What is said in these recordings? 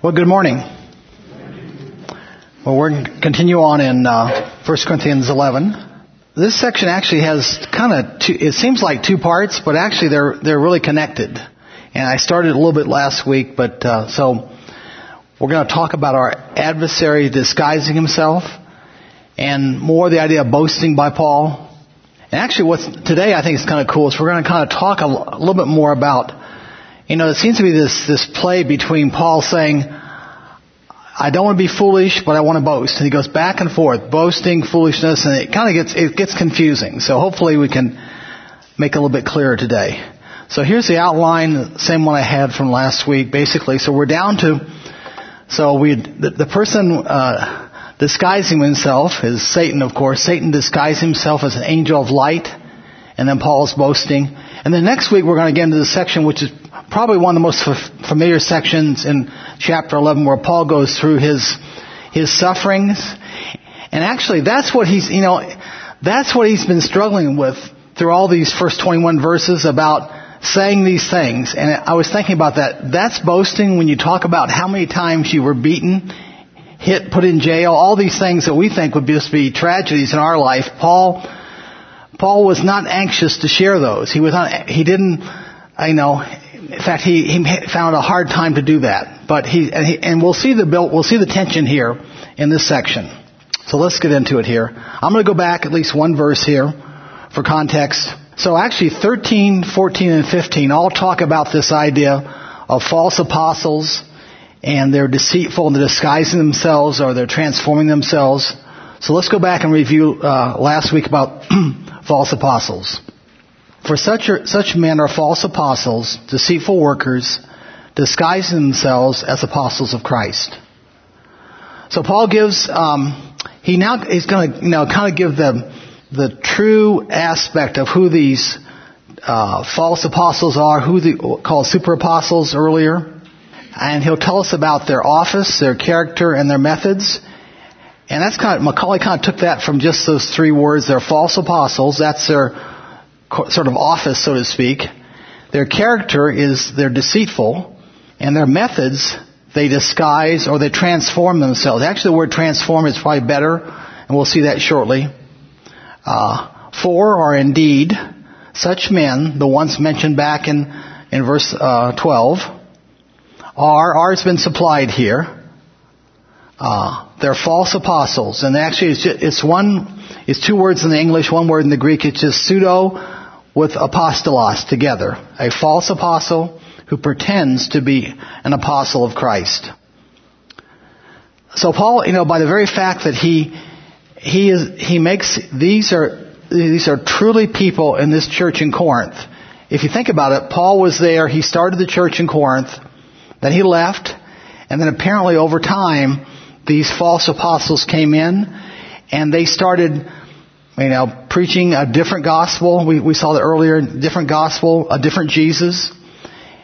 Well, good morning. Well, we're going to continue on in uh, 1 Corinthians 11. This section actually has kind of two, it seems like two parts, but actually they're, they're really connected. And I started a little bit last week, but, uh, so we're going to talk about our adversary disguising himself and more the idea of boasting by Paul. And actually what's, today I think is kind of cool is we're going to kind of talk a little bit more about, you know, it seems to be this, this play between Paul saying, I don't want to be foolish, but I want to boast. And he goes back and forth, boasting, foolishness, and it kind of gets, it gets confusing. So hopefully we can make it a little bit clearer today. So here's the outline, same one I had from last week, basically. So we're down to, so we, the, the person, uh, disguising himself is Satan, of course. Satan disguised himself as an angel of light, and then Paul's boasting. And then next week we're going to get into the section which is probably one of the most f- familiar sections in chapter 11 where Paul goes through his, his sufferings. And actually that's what he's, you know, that's what he's been struggling with through all these first 21 verses about saying these things. And I was thinking about that. That's boasting when you talk about how many times you were beaten, hit, put in jail, all these things that we think would just be tragedies in our life. Paul, Paul was not anxious to share those. He was not, he didn't, I know, in fact, he, he found a hard time to do that. But he and, he, and we'll see the build, we'll see the tension here in this section. So let's get into it here. I'm going to go back at least one verse here for context. So actually 13, 14, and 15 all talk about this idea of false apostles and they're deceitful and they're disguising themselves or they're transforming themselves. So let's go back and review uh, last week about false apostles. For such, are, such men are false apostles, deceitful workers, disguising themselves as apostles of Christ. So Paul gives, um, he now is going to, you know, kind of give the the true aspect of who these uh, false apostles are, who the called super apostles earlier, and he'll tell us about their office, their character, and their methods. And that's kind of Macaulay kind of took that from just those three words. They're false apostles. That's their sort of office, so to speak. Their character is they're deceitful, and their methods they disguise or they transform themselves. Actually, the word transform is probably better, and we'll see that shortly. Uh, are indeed such men, the ones mentioned back in in verse uh, 12, are has been supplied here. Uh, they're false apostles, and actually it's, just, it's one, it's two words in the English, one word in the Greek. It's just pseudo with apostolos together. A false apostle who pretends to be an apostle of Christ. So Paul, you know, by the very fact that he he is he makes these are these are truly people in this church in Corinth. If you think about it, Paul was there, he started the church in Corinth, then he left, and then apparently over time these false apostles came in and they started you know, preaching a different gospel. We, we saw that earlier, different gospel, a different Jesus.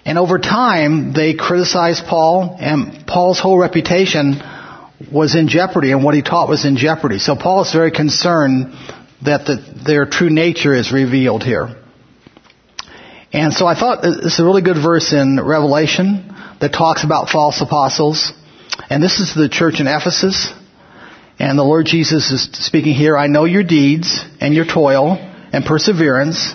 And over time, they criticized Paul, and Paul's whole reputation was in jeopardy, and what he taught was in jeopardy. So Paul is very concerned that the, their true nature is revealed here. And so I thought uh, this is a really good verse in Revelation that talks about false apostles. And this is the church in Ephesus. And the Lord Jesus is speaking here, I know your deeds and your toil and perseverance,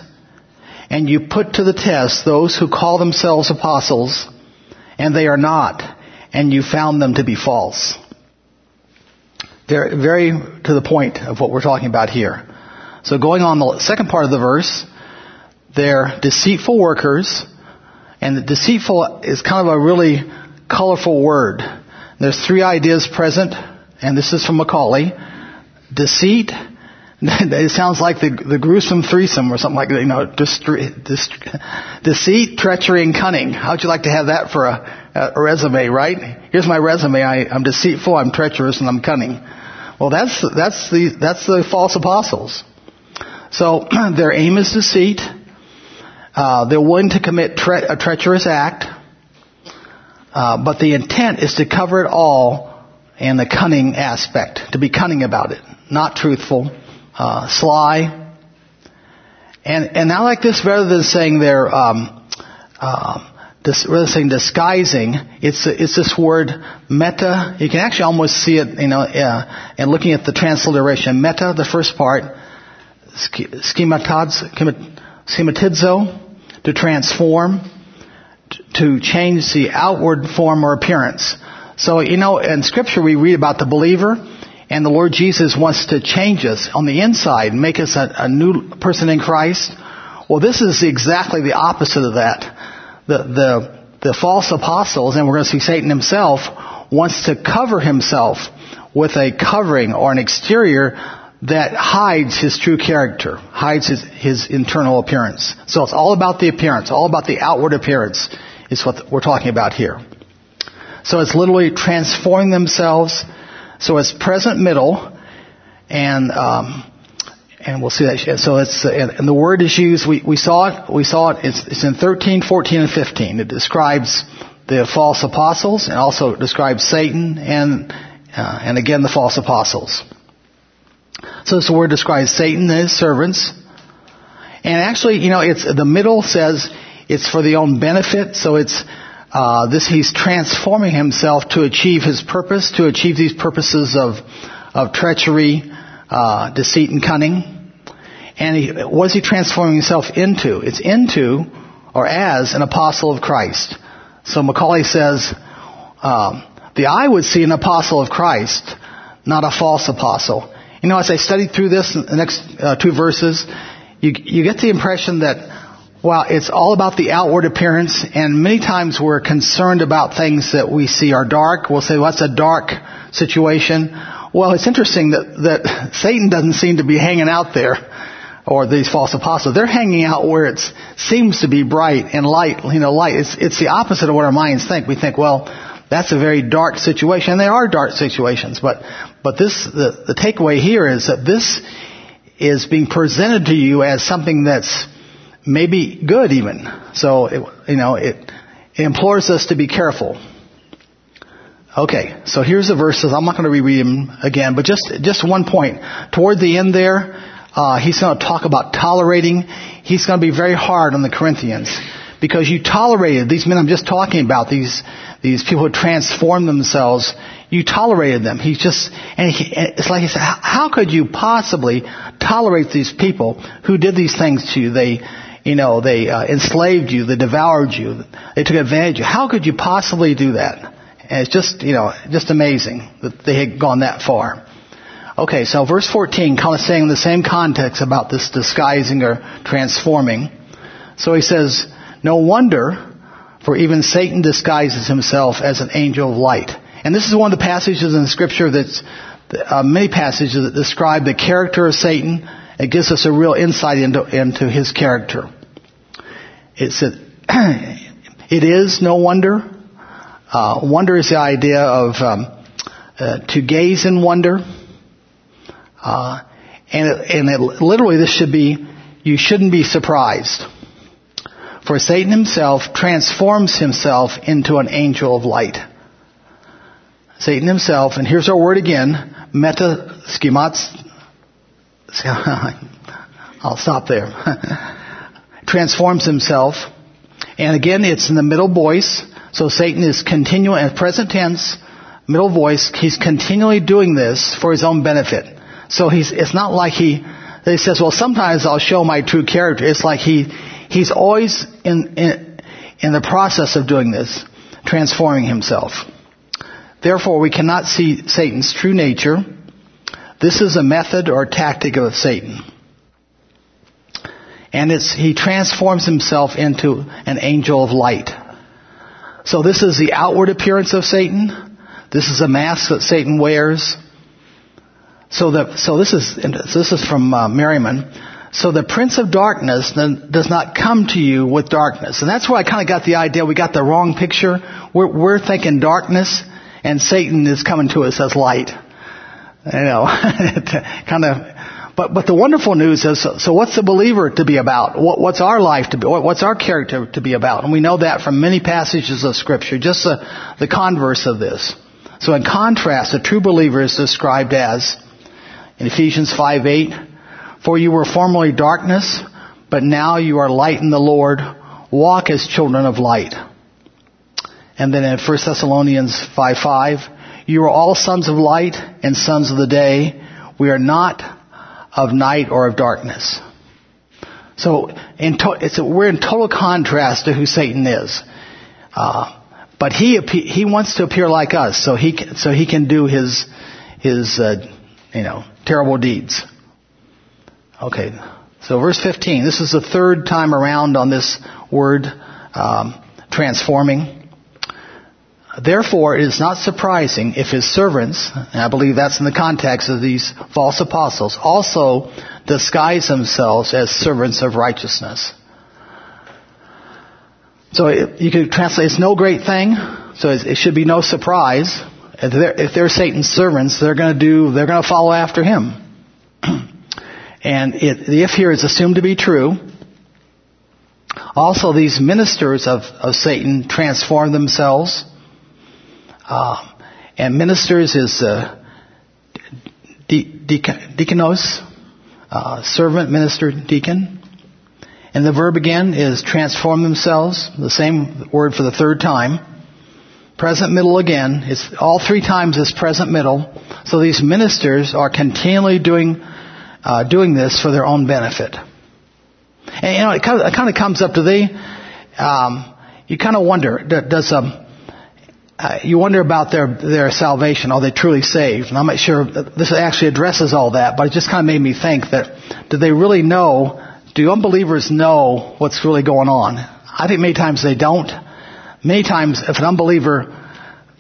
and you put to the test those who call themselves apostles, and they are not, and you found them to be false. Very, very to the point of what we're talking about here. So going on the second part of the verse, they're deceitful workers, and the deceitful is kind of a really colorful word. There's three ideas present and this is from Macaulay, deceit, it sounds like the, the gruesome threesome or something like that, you know, deceit, treachery, and cunning. How'd you like to have that for a, a resume, right? Here's my resume. I, I'm deceitful, I'm treacherous, and I'm cunning. Well, that's, that's the, that's the false apostles. So, their aim is deceit. Uh, they're willing to commit tre- a treacherous act. Uh, but the intent is to cover it all and the cunning aspect, to be cunning about it, not truthful, uh, sly. And, and I like this rather than saying they're um, uh, this, rather than saying disguising, it's it's this word meta. You can actually almost see it, you know, uh, and looking at the transliteration. Meta, the first part, schematizo, to transform, to change the outward form or appearance. So, you know, in scripture we read about the believer, and the Lord Jesus wants to change us on the inside, make us a, a new person in Christ. Well, this is exactly the opposite of that the, the, the false apostles, and we're going to see Satan himself, wants to cover himself with a covering or an exterior that hides his true character, hides his, his internal appearance. So it's all about the appearance, all about the outward appearance is what we're talking about here. So it's literally transforming themselves. So it's present middle, and um, and we'll see that. So it's and the word is used. We, we saw it. We saw it. It's, it's in 13, 14, and 15. It describes the false apostles and also describes Satan and uh, and again the false apostles. So this word describes Satan and his servants. And actually, you know, it's the middle says it's for the own benefit. So it's uh, this he's transforming himself to achieve his purpose, to achieve these purposes of of treachery, uh, deceit and cunning. And he, what is he transforming himself into? It's into or as an apostle of Christ. So Macaulay says, um, the eye would see an apostle of Christ, not a false apostle. You know, as I studied through this, the next uh, two verses, you, you get the impression that, well, it's all about the outward appearance, and many times we're concerned about things that we see are dark. We'll say, well, that's a dark situation. Well, it's interesting that, that Satan doesn't seem to be hanging out there, or these false apostles. They're hanging out where it seems to be bright and light, you know, light. It's, it's the opposite of what our minds think. We think, well, that's a very dark situation. And they are dark situations, but, but this, the, the takeaway here is that this is being presented to you as something that's maybe good even. So, it, you know, it, it implores us to be careful. Okay, so here's the verses. I'm not going to reread them again, but just just one point. Toward the end there, uh, he's going to talk about tolerating. He's going to be very hard on the Corinthians because you tolerated these men I'm just talking about. These these people who transformed themselves. You tolerated them. He's just and he, it's like he said, how could you possibly tolerate these people who did these things to you? They you know, they uh, enslaved you, they devoured you, they took advantage of you. How could you possibly do that? And it's just, you know, just amazing that they had gone that far. Okay, so verse 14, kind of saying the same context about this disguising or transforming. So he says, no wonder, for even Satan disguises himself as an angel of light. And this is one of the passages in Scripture that's, uh, many passages that describe the character of Satan. It gives us a real insight into, into his character. It said, it is no wonder uh, wonder is the idea of um, uh, to gaze in wonder, uh, and it, and it, literally this should be you shouldn't be surprised, for Satan himself transforms himself into an angel of light. Satan himself, and here's our word again, meta schemats. I'll stop there. transforms himself, and again, it's in the middle voice. So Satan is continuing, at present tense, middle voice, he's continually doing this for his own benefit. So he's, it's not like he, he says, well, sometimes I'll show my true character. It's like he, he's always in, in, in the process of doing this, transforming himself. Therefore, we cannot see Satan's true nature. This is a method or tactic of Satan. And it's, he transforms himself into an angel of light. So this is the outward appearance of Satan. This is a mask that Satan wears. So the, so this is, this is from uh, Merriman. So the prince of darkness then does not come to you with darkness. And that's where I kind of got the idea we got the wrong picture. We're, we're thinking darkness and Satan is coming to us as light. You know, kind of but, but the wonderful news is, so what's the believer to be about? What, what's our life to be, what's our character to be about? And we know that from many passages of scripture, just the, the converse of this. So in contrast, a true believer is described as, in Ephesians 5, 8, for you were formerly darkness, but now you are light in the Lord. Walk as children of light. And then in 1 Thessalonians 5 5, you are all sons of light and sons of the day. We are not of night or of darkness. So to, we're in total contrast to who Satan is. Uh, but he he wants to appear like us, so he so he can do his his uh, you know terrible deeds. Okay, so verse 15. This is the third time around on this word um, transforming. Therefore, it is not surprising if his servants, and I believe that's in the context of these false apostles, also disguise themselves as servants of righteousness. So you could translate, it's no great thing, so it, it should be no surprise. If they're, if they're Satan's servants, they're going to do, they're going to follow after him. And it, the if here is assumed to be true. Also, these ministers of, of Satan transform themselves uh, and ministers is uh, de- diakonos, uh, servant, minister, deacon. And the verb again is transform themselves, the same word for the third time. Present middle again, it's all three times is present middle. So these ministers are continually doing, uh, doing this for their own benefit. And you know, it kind of, it kind of comes up to the, um, you kind of wonder, does, um, uh, you wonder about their their salvation. Are they truly saved? And I'm not sure this actually addresses all that, but it just kind of made me think that do they really know? Do unbelievers know what's really going on? I think many times they don't. Many times, if an unbeliever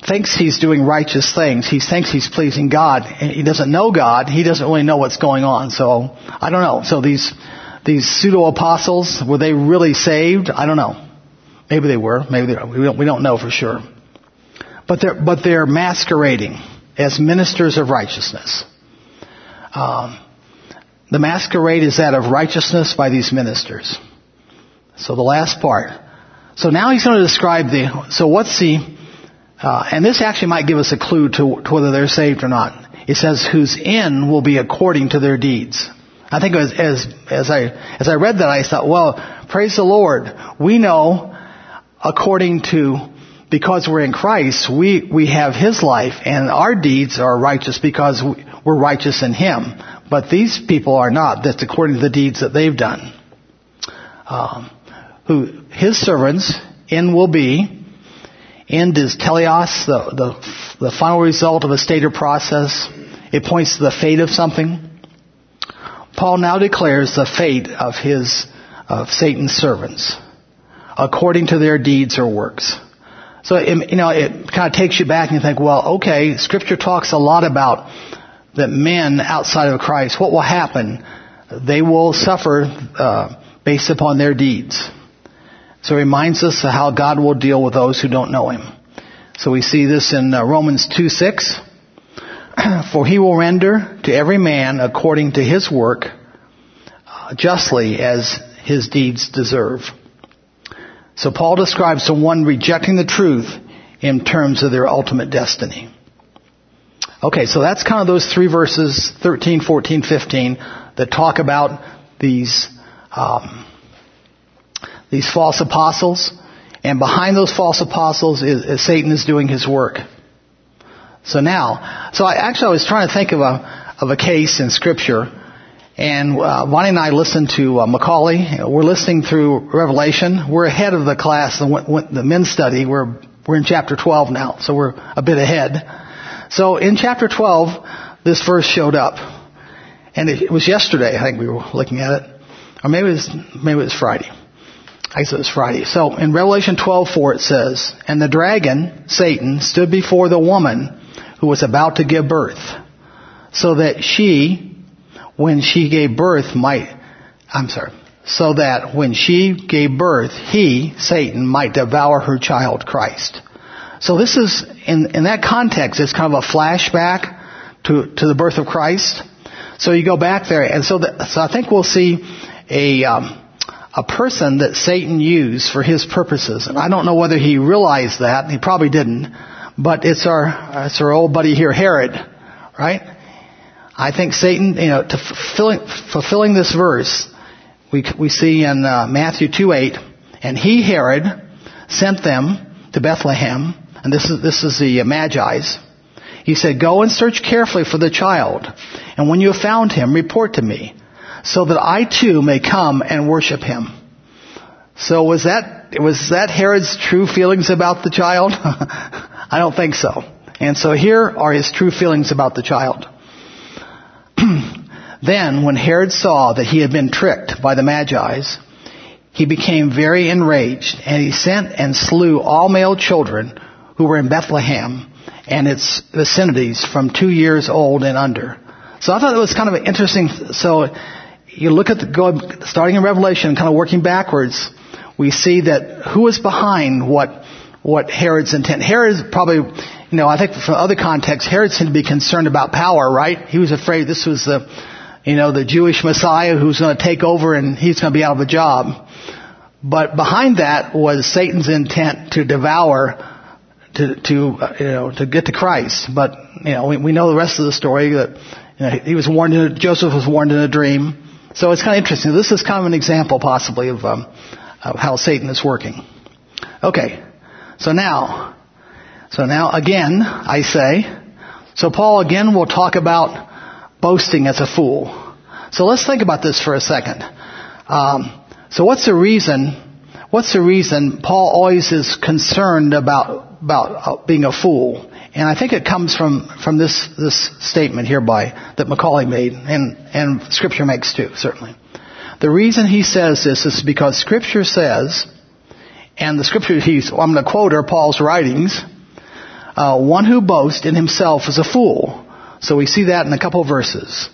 thinks he's doing righteous things, he thinks he's pleasing God, he doesn't know God, he doesn't really know what's going on. So I don't know. So these these pseudo apostles were they really saved? I don't know. Maybe they were. Maybe they, we don't. We don't know for sure but they're, but they're masquerading as ministers of righteousness. Um, the masquerade is that of righteousness by these ministers. So the last part. So now he's going to describe the, so what's the, uh, and this actually might give us a clue to, to, whether they're saved or not. It says, whose end will be according to their deeds. I think as, as, as I, as I read that, I thought, well, praise the Lord. We know according to because we're in Christ, we, we have His life and our deeds are righteous because we're righteous in Him. But these people are not. That's according to the deeds that they've done. Um, who, His servants, in will be, end is teleos, the, the, the final result of a stated process. It points to the fate of something. Paul now declares the fate of his, of Satan's servants, according to their deeds or works. So, it, you know, it kind of takes you back and you think, well, okay, scripture talks a lot about that men outside of Christ, what will happen? They will suffer uh, based upon their deeds. So it reminds us of how God will deal with those who don't know Him. So we see this in uh, Romans 2 6. For he will render to every man according to his work uh, justly as his deeds deserve. So Paul describes someone rejecting the truth in terms of their ultimate destiny. Okay, so that's kind of those three verses, 13, 14, 15, that talk about these, um, these false apostles. And behind those false apostles is, is, Satan is doing his work. So now, so I actually I was trying to think of a, of a case in scripture and uh, Bonnie and I listened to uh, Macaulay. We're listening through Revelation. We're ahead of the class, the, the men's study. We're we're in chapter 12 now, so we're a bit ahead. So in chapter 12, this verse showed up, and it, it was yesterday. I think we were looking at it, or maybe it was maybe it was Friday. I guess it was Friday. So in Revelation 12:4 it says, "And the dragon, Satan, stood before the woman who was about to give birth, so that she, when she gave birth might, I'm sorry, so that when she gave birth, he, Satan, might devour her child, Christ. So this is, in, in that context, it's kind of a flashback to, to the birth of Christ. So you go back there, and so, so I think we'll see a, um, a person that Satan used for his purposes. And I don't know whether he realized that. He probably didn't. But it's our, it's our old buddy here, Herod, right? I think Satan, you know, to fulfilling, fulfilling this verse, we, we see in uh, Matthew 2 8, and he, Herod, sent them to Bethlehem, and this is, this is the Magi's. He said, go and search carefully for the child, and when you have found him, report to me, so that I too may come and worship him. So was that, was that Herod's true feelings about the child? I don't think so. And so here are his true feelings about the child. then, when Herod saw that he had been tricked by the Magi's, he became very enraged, and he sent and slew all male children who were in Bethlehem and its vicinities from two years old and under. So I thought it was kind of interesting. So you look at the, starting in Revelation, kind of working backwards, we see that who is behind what, what Herod's intent. Herod probably, you know, I think from other contexts, Herod seemed to be concerned about power, right? He was afraid this was the, you know, the Jewish Messiah who's going to take over and he's going to be out of a job. But behind that was Satan's intent to devour, to, to, you know, to get to Christ. But, you know, we, we know the rest of the story that, you know, he was warned in a, Joseph was warned in a dream. So it's kind of interesting. This is kind of an example possibly of, um, of how Satan is working. Okay. So now, so now again, I say, so Paul again will talk about boasting as a fool. So let's think about this for a second. Um, so what's the reason? What's the reason Paul always is concerned about about uh, being a fool? And I think it comes from from this this statement here by that Macaulay made, and and Scripture makes too certainly. The reason he says this is because Scripture says, and the Scripture he's I'm going to quote are Paul's writings. Uh, one who boasts in himself is a fool. So we see that in a couple verses.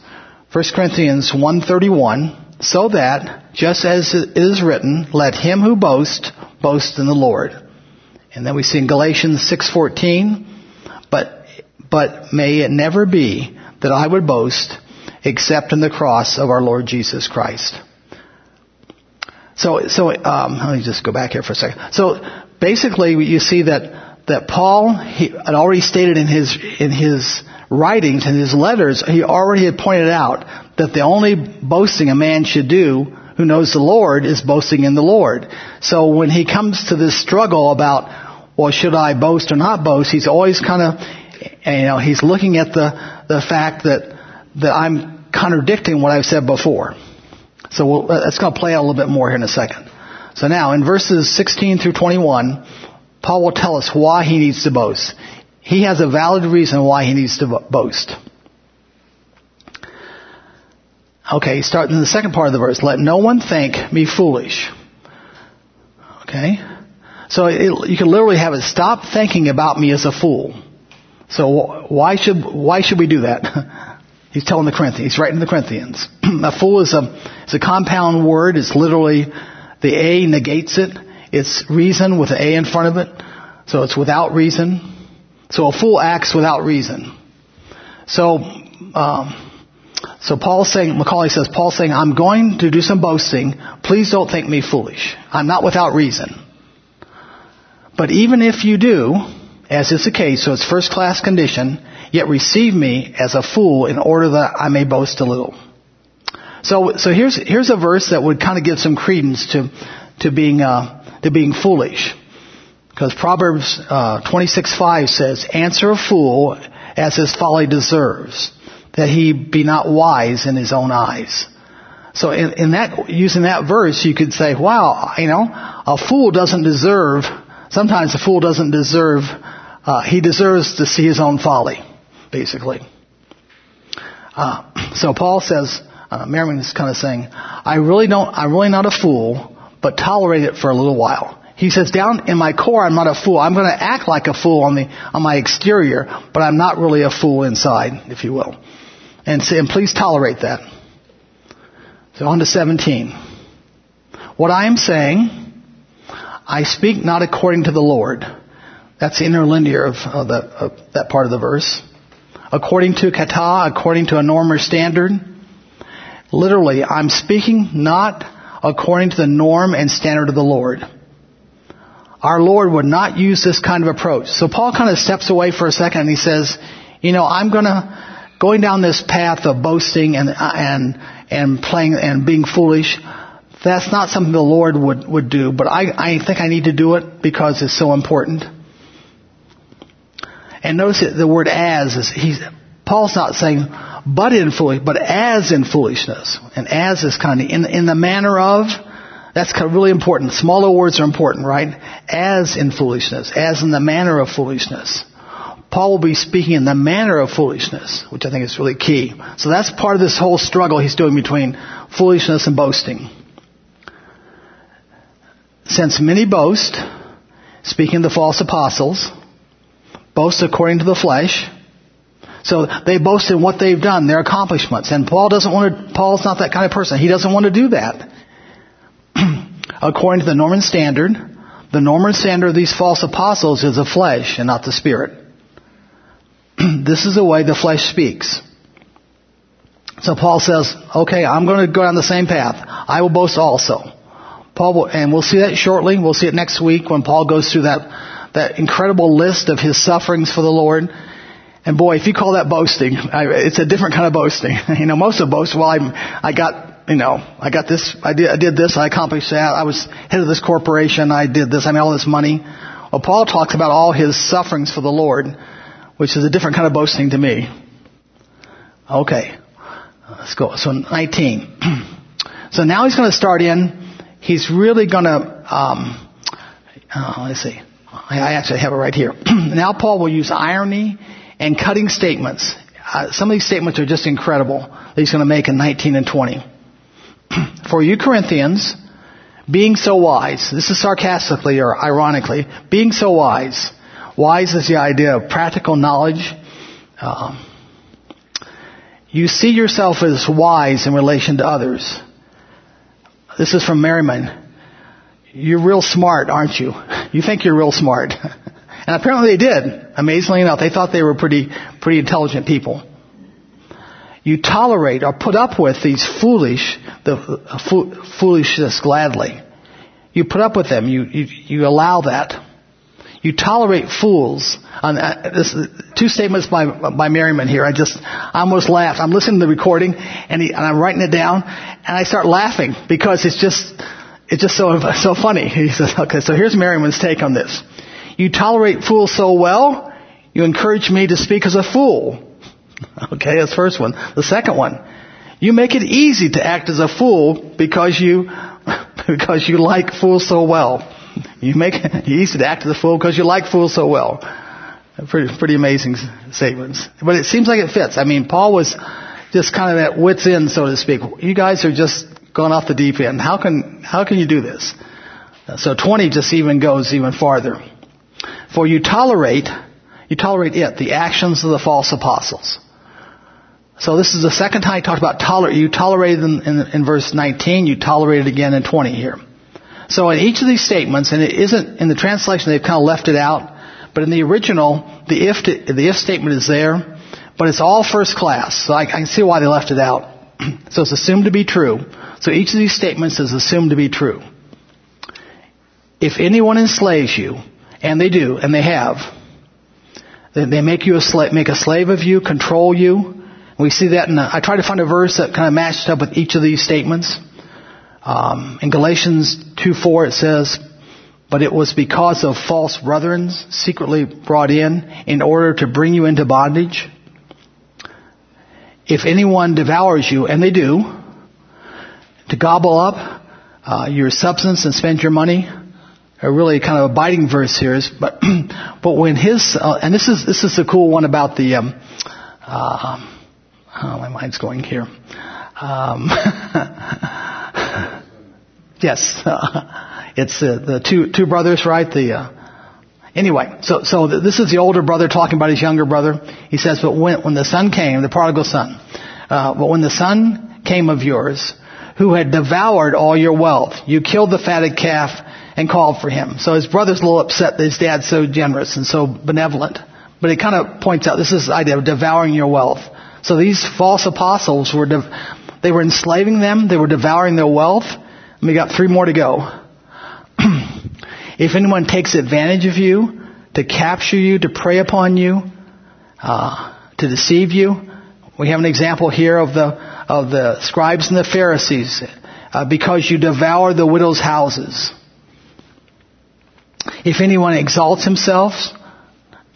1 Corinthians 131, so that, just as it is written, let him who boasts, boast in the Lord. And then we see in Galatians 6.14, but, but may it never be that I would boast except in the cross of our Lord Jesus Christ. So, so um, let me just go back here for a second. So basically, you see that that Paul he had already stated in his in his writings and his letters, he already had pointed out that the only boasting a man should do who knows the Lord is boasting in the Lord. So when he comes to this struggle about, well, should I boast or not boast, he's always kind of, you know, he's looking at the, the fact that, that I'm contradicting what I've said before. So we'll, that's going to play out a little bit more here in a second. So now in verses 16 through 21, Paul will tell us why he needs to boast. He has a valid reason why he needs to boast. Okay, start in the second part of the verse. Let no one think me foolish. Okay? So it, you can literally have it stop thinking about me as a fool. So why should, why should we do that? He's telling the Corinthians, he's writing to the Corinthians. a fool is a, is a compound word. It's literally, the A negates it. It's reason with A in front of it. So it's without reason. So a fool acts without reason. So, um, so Paul's saying, Macaulay says, Paul's saying, I'm going to do some boasting. Please don't think me foolish. I'm not without reason. But even if you do, as is the case, so it's first class condition, yet receive me as a fool in order that I may boast a little. So, so here's, here's a verse that would kind of give some credence to, to being, uh, to being foolish. Because Proverbs uh, 26:5 says, "Answer a fool as his folly deserves, that he be not wise in his own eyes." So in, in that, using that verse, you could say, "Wow, you know, a fool doesn't deserve. Sometimes a fool doesn't deserve. Uh, he deserves to see his own folly, basically." Uh, so Paul says, uh, Merriman is kind of saying, "I really don't. I'm really not a fool, but tolerate it for a little while." He says, down in my core, I'm not a fool. I'm going to act like a fool on the, on my exterior, but I'm not really a fool inside, if you will. And, say, and please tolerate that. So on to 17. What I am saying, I speak not according to the Lord. That's the interlinear of, of, the, of that part of the verse. According to kata, according to a norm or standard. Literally, I'm speaking not according to the norm and standard of the Lord our Lord would not use this kind of approach. So Paul kind of steps away for a second and he says, you know, I'm gonna, going down this path of boasting and, and, and playing and being foolish, that's not something the Lord would, would do, but I, I think I need to do it because it's so important. And notice that the word as is, he's, Paul's not saying but in foolish, but as in foolishness. And as is kind of in, in the manner of, that's kind of really important. Smaller words are important, right? As in foolishness, as in the manner of foolishness. Paul will be speaking in the manner of foolishness, which I think is really key. So that's part of this whole struggle he's doing between foolishness and boasting. Since many boast, speaking of the false apostles, boast according to the flesh, so they boast in what they've done, their accomplishments. And Paul doesn't want to, Paul's not that kind of person. He doesn't want to do that. According to the Norman standard, the Norman standard of these false apostles is the flesh and not the spirit. this is the way the flesh speaks. So Paul says, okay, I'm going to go down the same path. I will boast also. Paul will, and we'll see that shortly. We'll see it next week when Paul goes through that, that incredible list of his sufferings for the Lord. And boy, if you call that boasting, it's a different kind of boasting. you know, most of boast, well, I, I got, you know, I got this, I did, I did this, I accomplished that, I was head of this corporation, I did this, I made all this money. Well, Paul talks about all his sufferings for the Lord, which is a different kind of boasting to me. Okay. Let's go. So 19. so now he's going to start in, he's really going to, um, uh, let's see. I actually have it right here. now Paul will use irony and cutting statements. Uh, some of these statements are just incredible that he's going to make in 19 and 20. For you Corinthians, being so wise, this is sarcastically or ironically, being so wise, wise is the idea of practical knowledge. Uh, you see yourself as wise in relation to others. This is from Merriman. You're real smart, aren't you? You think you're real smart. And apparently they did. Amazingly enough, they thought they were pretty, pretty intelligent people. You tolerate or put up with these foolish, the uh, foolishness gladly. You put up with them. You, you, you allow that. You tolerate fools. Uh, this, two statements by, by Merriman here. I just, I almost laughed. I'm listening to the recording and, he, and I'm writing it down and I start laughing because it's just, it's just so, so funny. He says, okay, so here's Merriman's take on this. You tolerate fools so well, you encourage me to speak as a fool. Okay, that's the first one. The second one, you make it easy to act as a fool because you, because you like fools so well. You make it easy to act as a fool because you like fools so well. Pretty, pretty amazing statements. But it seems like it fits. I mean, Paul was just kind of at wit's end, so to speak. You guys are just going off the deep end. How can, how can you do this? So 20 just even goes even farther. For you tolerate, you tolerate it, the actions of the false apostles. So this is the second time he talked about tolerate. You tolerated in, in, in verse 19, you tolerated again in 20 here. So in each of these statements, and it isn't, in the translation they've kind of left it out, but in the original, the if, the if statement is there, but it's all first class. So I, I can see why they left it out. so it's assumed to be true. So each of these statements is assumed to be true. If anyone enslaves you, and they do, and they have. They make you a slave, make a slave of you, control you. We see that in, a, I try to find a verse that kind of matched up with each of these statements. Um, in Galatians 2:4 it says, "But it was because of false brethren secretly brought in in order to bring you into bondage. If anyone devours you, and they do, to gobble up uh, your substance and spend your money, a really kind of a biting verse here is, but but when his uh, and this is this is the cool one about the um, uh, oh, my mind's going here. Um, yes, it's uh, the two two brothers, right? The uh, anyway, so so this is the older brother talking about his younger brother. He says, but when when the son came, the prodigal son, uh, but when the son came of yours, who had devoured all your wealth, you killed the fatted calf and called for him. So his brother's a little upset that his dad's so generous and so benevolent. But it kind of points out this is the idea of devouring your wealth. So these false apostles were, de- they were enslaving them, they were devouring their wealth, we got three more to go. if anyone takes advantage of you, to capture you, to prey upon you, uh, to deceive you, we have an example here of the of the scribes and the Pharisees, uh, because you devour the widows' houses. If anyone exalts himself,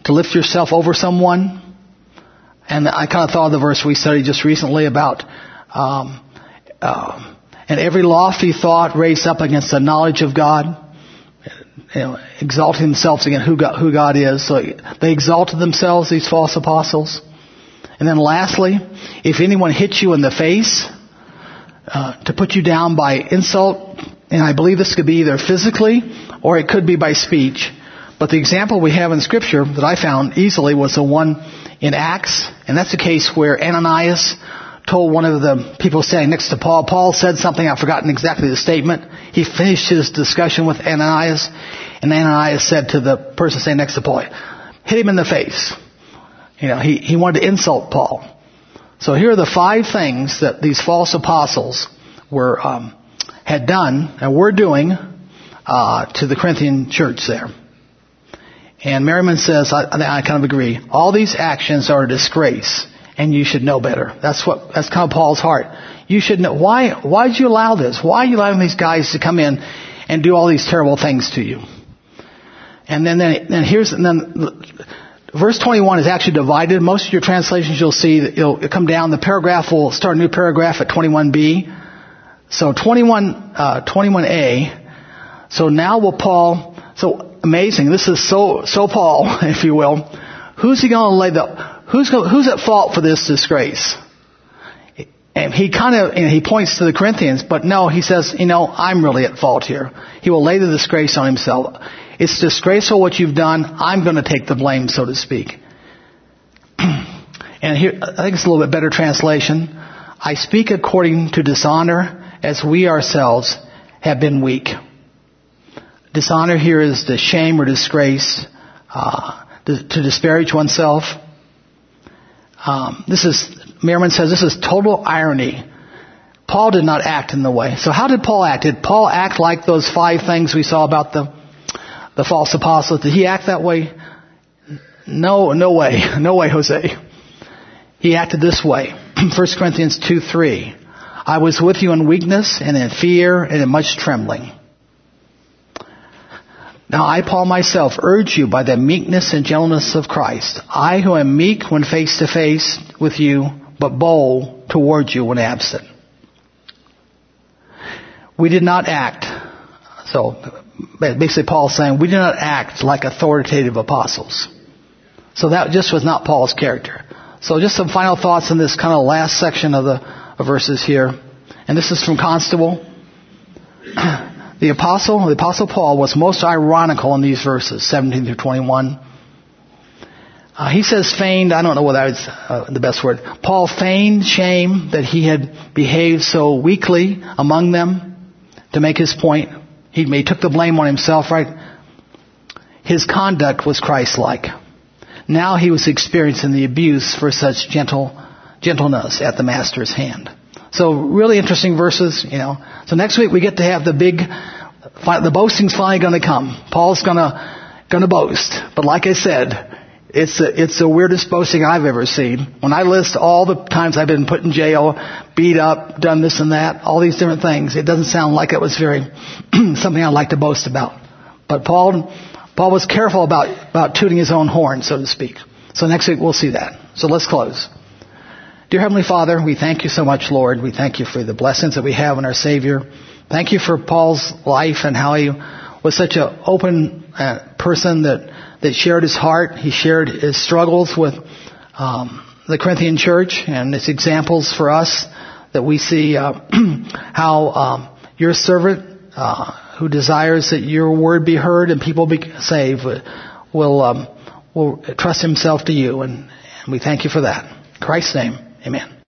to lift yourself over someone. And I kind of thought of the verse we studied just recently about, um, uh, and every lofty thought raised up against the knowledge of God, you know, themselves against who God, who God is. So they exalted themselves, these false apostles. And then lastly, if anyone hits you in the face, uh, to put you down by insult, and I believe this could be either physically or it could be by speech. But the example we have in scripture that I found easily was the one in Acts, and that's the case where Ananias told one of the people standing next to Paul, Paul said something, I've forgotten exactly the statement. He finished his discussion with Ananias, and Ananias said to the person standing next to Paul, hit him in the face. You know, he, he wanted to insult Paul. So here are the five things that these false apostles were, um, had done and were doing, uh, to the Corinthian church there. And Merriman says, I, I kind of agree. All these actions are a disgrace, and you should know better. That's what that's kind of Paul's heart. You should know why. Why did you allow this? Why are you allowing these guys to come in and do all these terrible things to you? And then, then, then here's and then verse 21 is actually divided. Most of your translations you'll see it'll come down. The paragraph will start a new paragraph at 21b. So 21 uh, 21a. So now will Paul. So amazing. This is so so Paul, if you will. Who's he going to lay the who's who's at fault for this disgrace? And he kind of know, he points to the Corinthians, but no, he says, you know, I'm really at fault here. He will lay the disgrace on himself. It's disgraceful what you've done. I'm going to take the blame, so to speak. and here, I think it's a little bit better translation. I speak according to dishonor, as we ourselves have been weak. Dishonor here is the shame or disgrace, uh, to, to, disparage oneself. Um, this is, Merriman says, this is total irony. Paul did not act in the way. So how did Paul act? Did Paul act like those five things we saw about the, the false apostles? Did he act that way? No, no way. No way, Jose. He acted this way. 1 Corinthians 2, 3. I was with you in weakness and in fear and in much trembling. Now I, Paul myself, urge you by the meekness and gentleness of Christ. I who am meek when face to face with you, but bold towards you when absent. We did not act. So basically Paul's saying we did not act like authoritative apostles. So that just was not Paul's character. So just some final thoughts in this kind of last section of the of verses here. And this is from Constable. The apostle, the apostle Paul was most ironical in these verses, 17 through 21. Uh, he says feigned, I don't know whether that's uh, the best word. Paul feigned shame that he had behaved so weakly among them to make his point. He, he took the blame on himself, right? His conduct was Christ-like. Now he was experiencing the abuse for such gentle, gentleness at the master's hand. So really interesting verses, you know. So next week we get to have the big, the boasting's finally going to come. Paul's going to going to boast, but like I said, it's the, it's the weirdest boasting I've ever seen. When I list all the times I've been put in jail, beat up, done this and that, all these different things, it doesn't sound like it was very something I'd like to boast about. But Paul, Paul was careful about about tooting his own horn, so to speak. So next week we'll see that. So let's close. Dear Heavenly Father, we thank you so much, Lord. We thank you for the blessings that we have in our Savior. Thank you for Paul's life and how he was such an open uh, person that, that shared his heart. He shared his struggles with um, the Corinthian church and its examples for us that we see uh, how um, your servant uh, who desires that your word be heard and people be saved will um, will trust himself to you, and, and we thank you for that. In Christ's name. Amen.